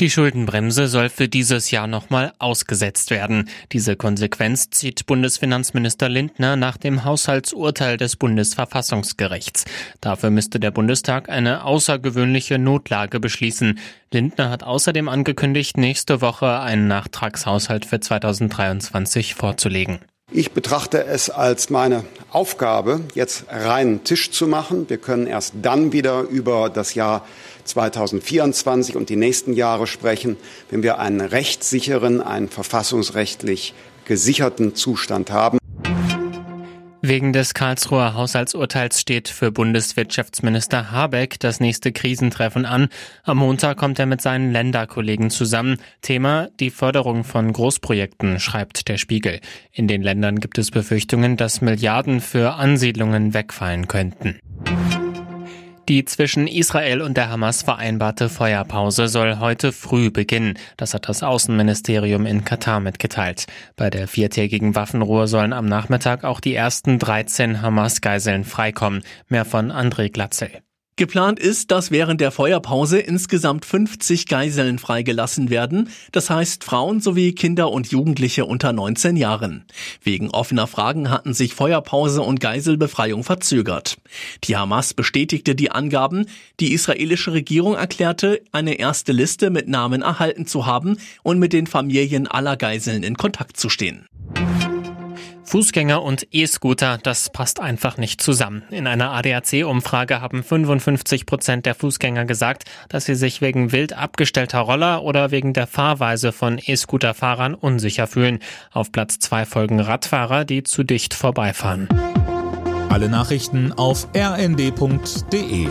Die Schuldenbremse soll für dieses Jahr nochmal ausgesetzt werden. Diese Konsequenz zieht Bundesfinanzminister Lindner nach dem Haushaltsurteil des Bundesverfassungsgerichts. Dafür müsste der Bundestag eine außergewöhnliche Notlage beschließen. Lindner hat außerdem angekündigt, nächste Woche einen Nachtragshaushalt für 2023 vorzulegen. Ich betrachte es als meine Aufgabe, jetzt reinen Tisch zu machen. Wir können erst dann wieder über das Jahr 2024 und die nächsten Jahre sprechen, wenn wir einen rechtssicheren, einen verfassungsrechtlich gesicherten Zustand haben. Wegen des Karlsruher Haushaltsurteils steht für Bundeswirtschaftsminister Habeck das nächste Krisentreffen an. Am Montag kommt er mit seinen Länderkollegen zusammen. Thema die Förderung von Großprojekten, schreibt der Spiegel. In den Ländern gibt es Befürchtungen, dass Milliarden für Ansiedlungen wegfallen könnten. Die zwischen Israel und der Hamas vereinbarte Feuerpause soll heute früh beginnen. Das hat das Außenministerium in Katar mitgeteilt. Bei der viertägigen Waffenruhe sollen am Nachmittag auch die ersten 13 Hamas-Geiseln freikommen. Mehr von André Glatzel. Geplant ist, dass während der Feuerpause insgesamt 50 Geiseln freigelassen werden, das heißt Frauen sowie Kinder und Jugendliche unter 19 Jahren. Wegen offener Fragen hatten sich Feuerpause und Geiselbefreiung verzögert. Die Hamas bestätigte die Angaben, die israelische Regierung erklärte, eine erste Liste mit Namen erhalten zu haben und mit den Familien aller Geiseln in Kontakt zu stehen. Fußgänger und E-Scooter, das passt einfach nicht zusammen. In einer ADAC-Umfrage haben 55 Prozent der Fußgänger gesagt, dass sie sich wegen wild abgestellter Roller oder wegen der Fahrweise von E-Scooter-Fahrern unsicher fühlen. Auf Platz zwei folgen Radfahrer, die zu dicht vorbeifahren. Alle Nachrichten auf rnd.de